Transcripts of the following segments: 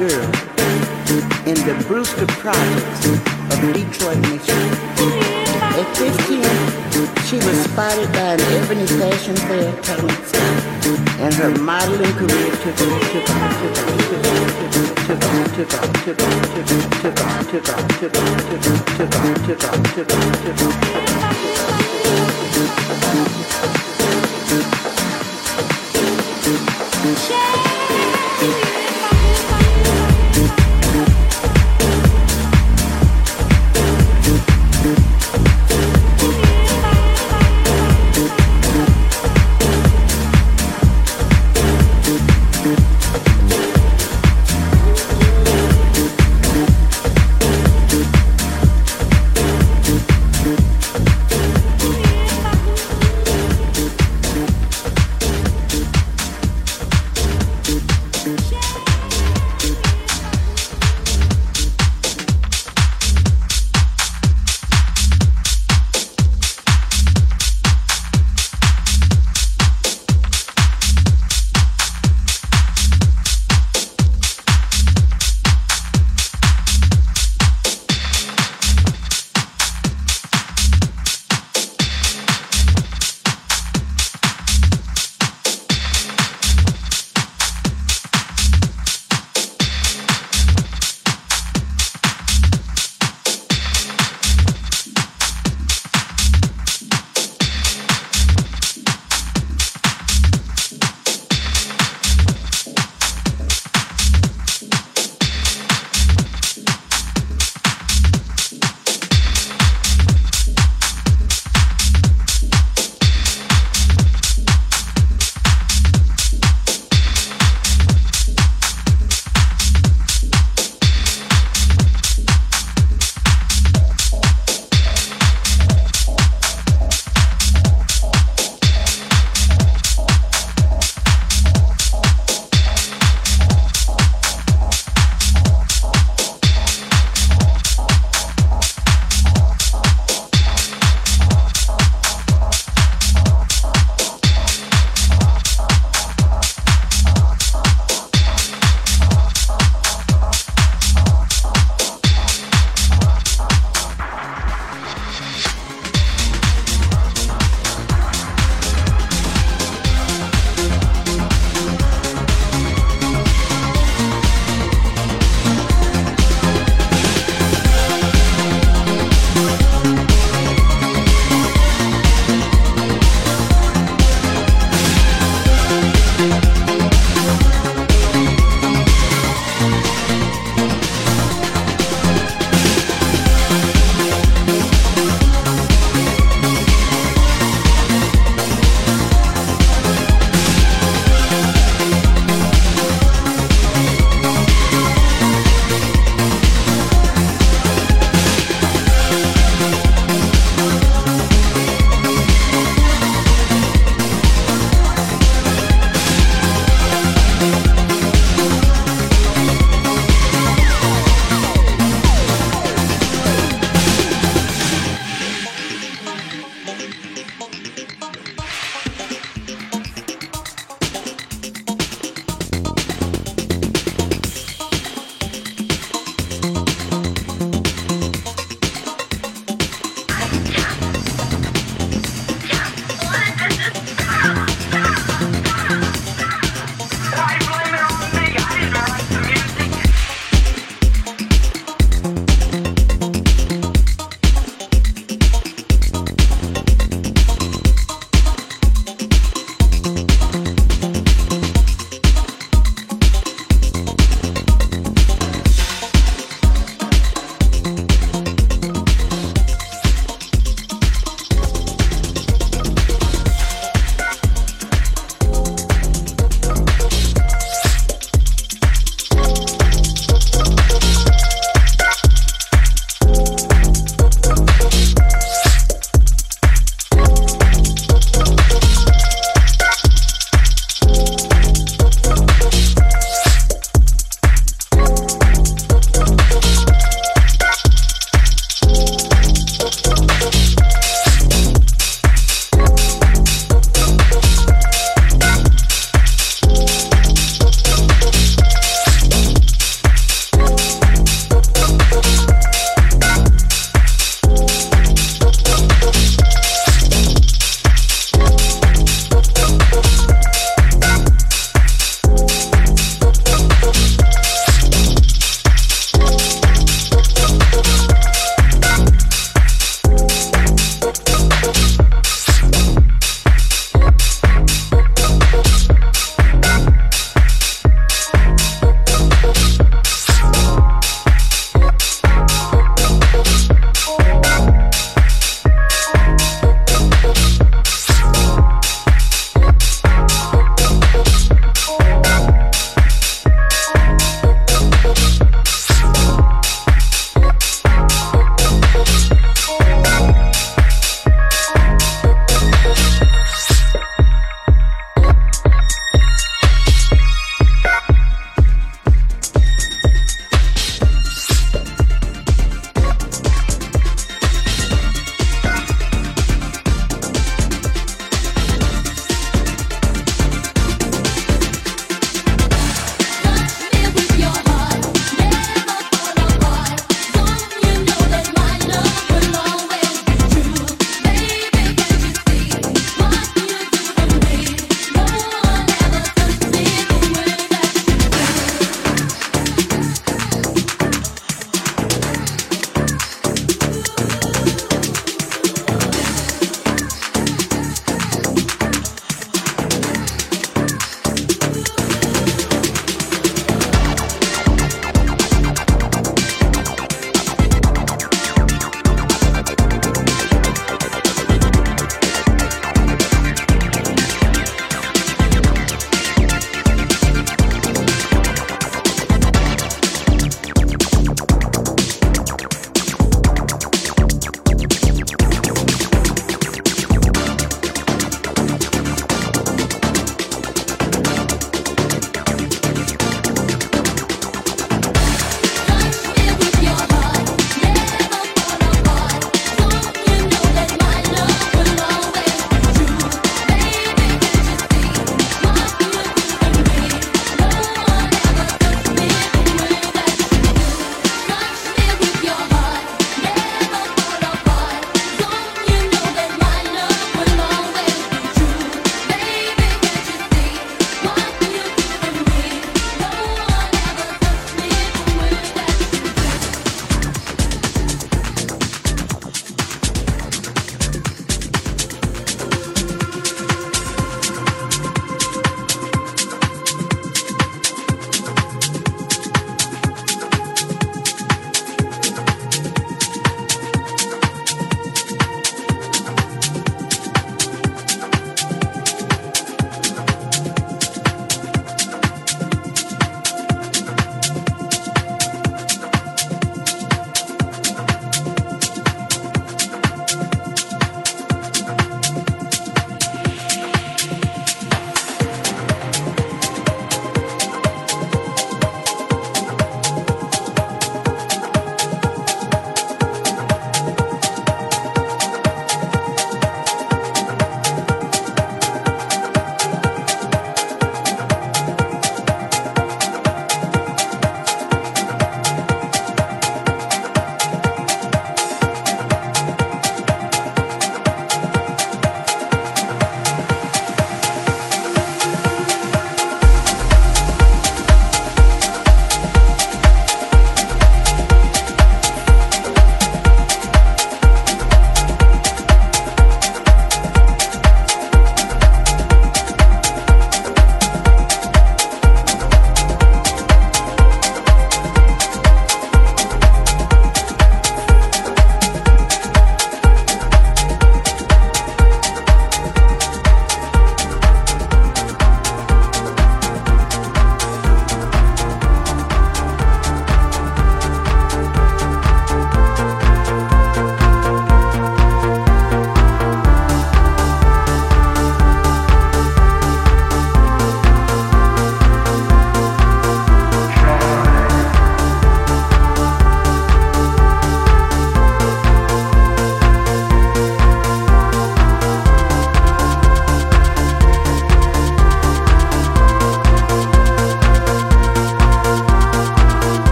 girl in the Brewster Projects of Detroit, Michigan. At 15, she was spotted by an Ebony Fashion Fair talent scout, and her modeling career took off, took off, took off, took off, took off, took off, took off, took off, took off, took off, took off, took off, took off, took off, took off, took off.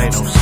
ain't no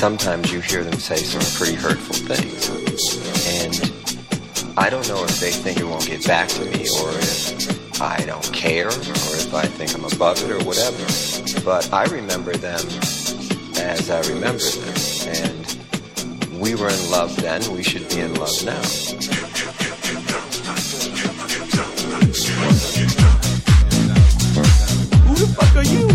sometimes you hear them say some pretty hurtful things. And I don't know if they think it won't get back to me or if I don't care or if I think I'm above it or whatever. But I remember them as I remember them. And we were in love then, we should be in love now. Are you?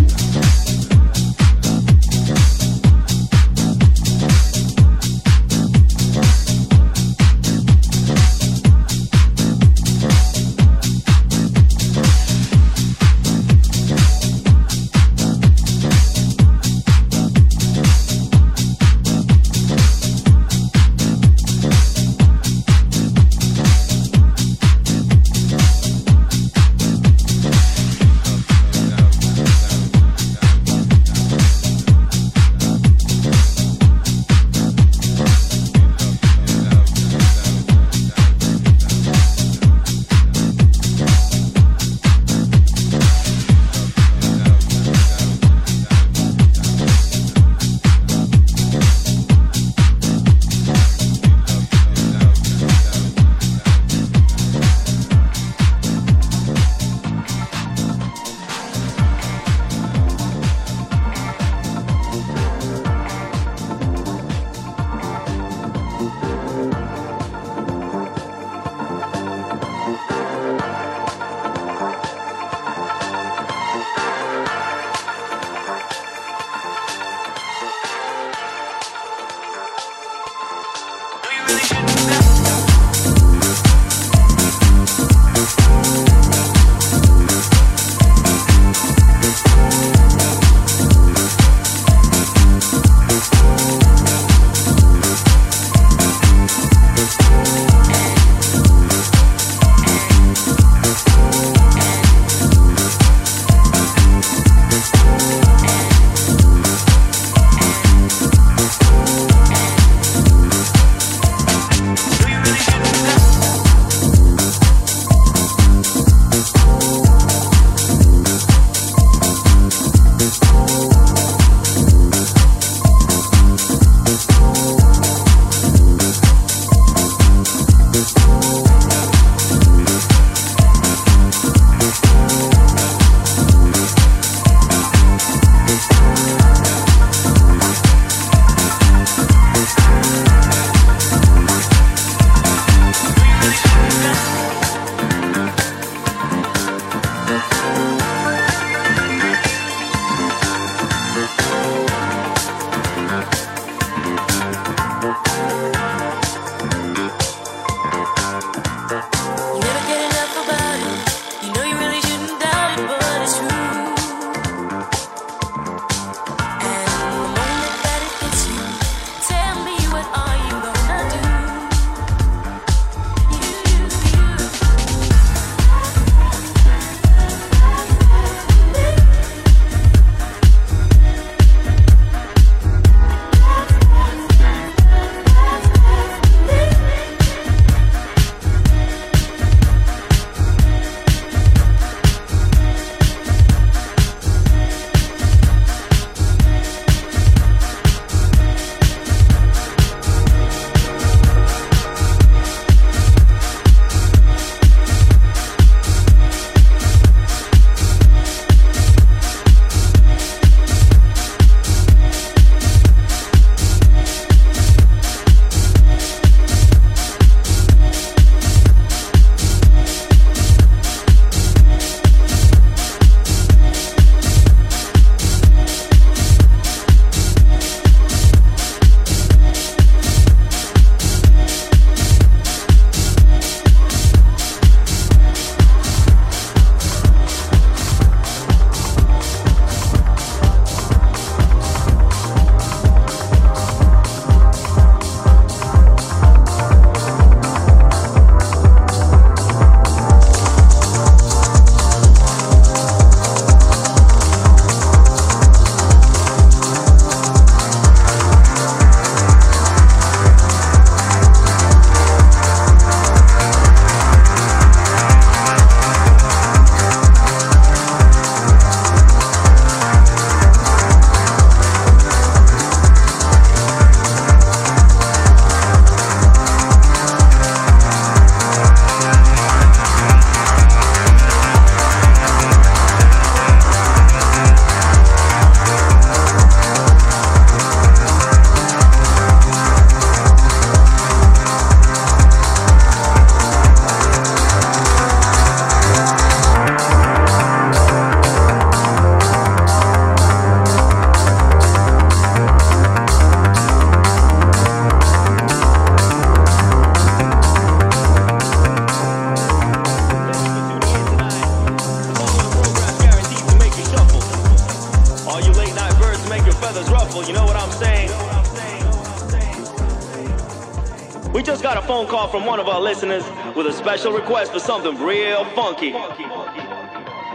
special request for something real funky.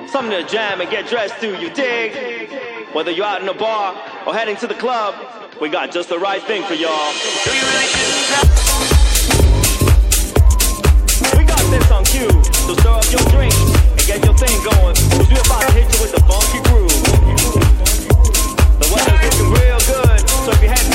Something to jam and get dressed to, you dig? Whether you're out in a bar or heading to the club, we got just the right thing for y'all. Do you really We got this on cue, so stir up your drink and get your thing going, cause we're about to hit you with the funky groove. The weather's looking real good, so if you're heading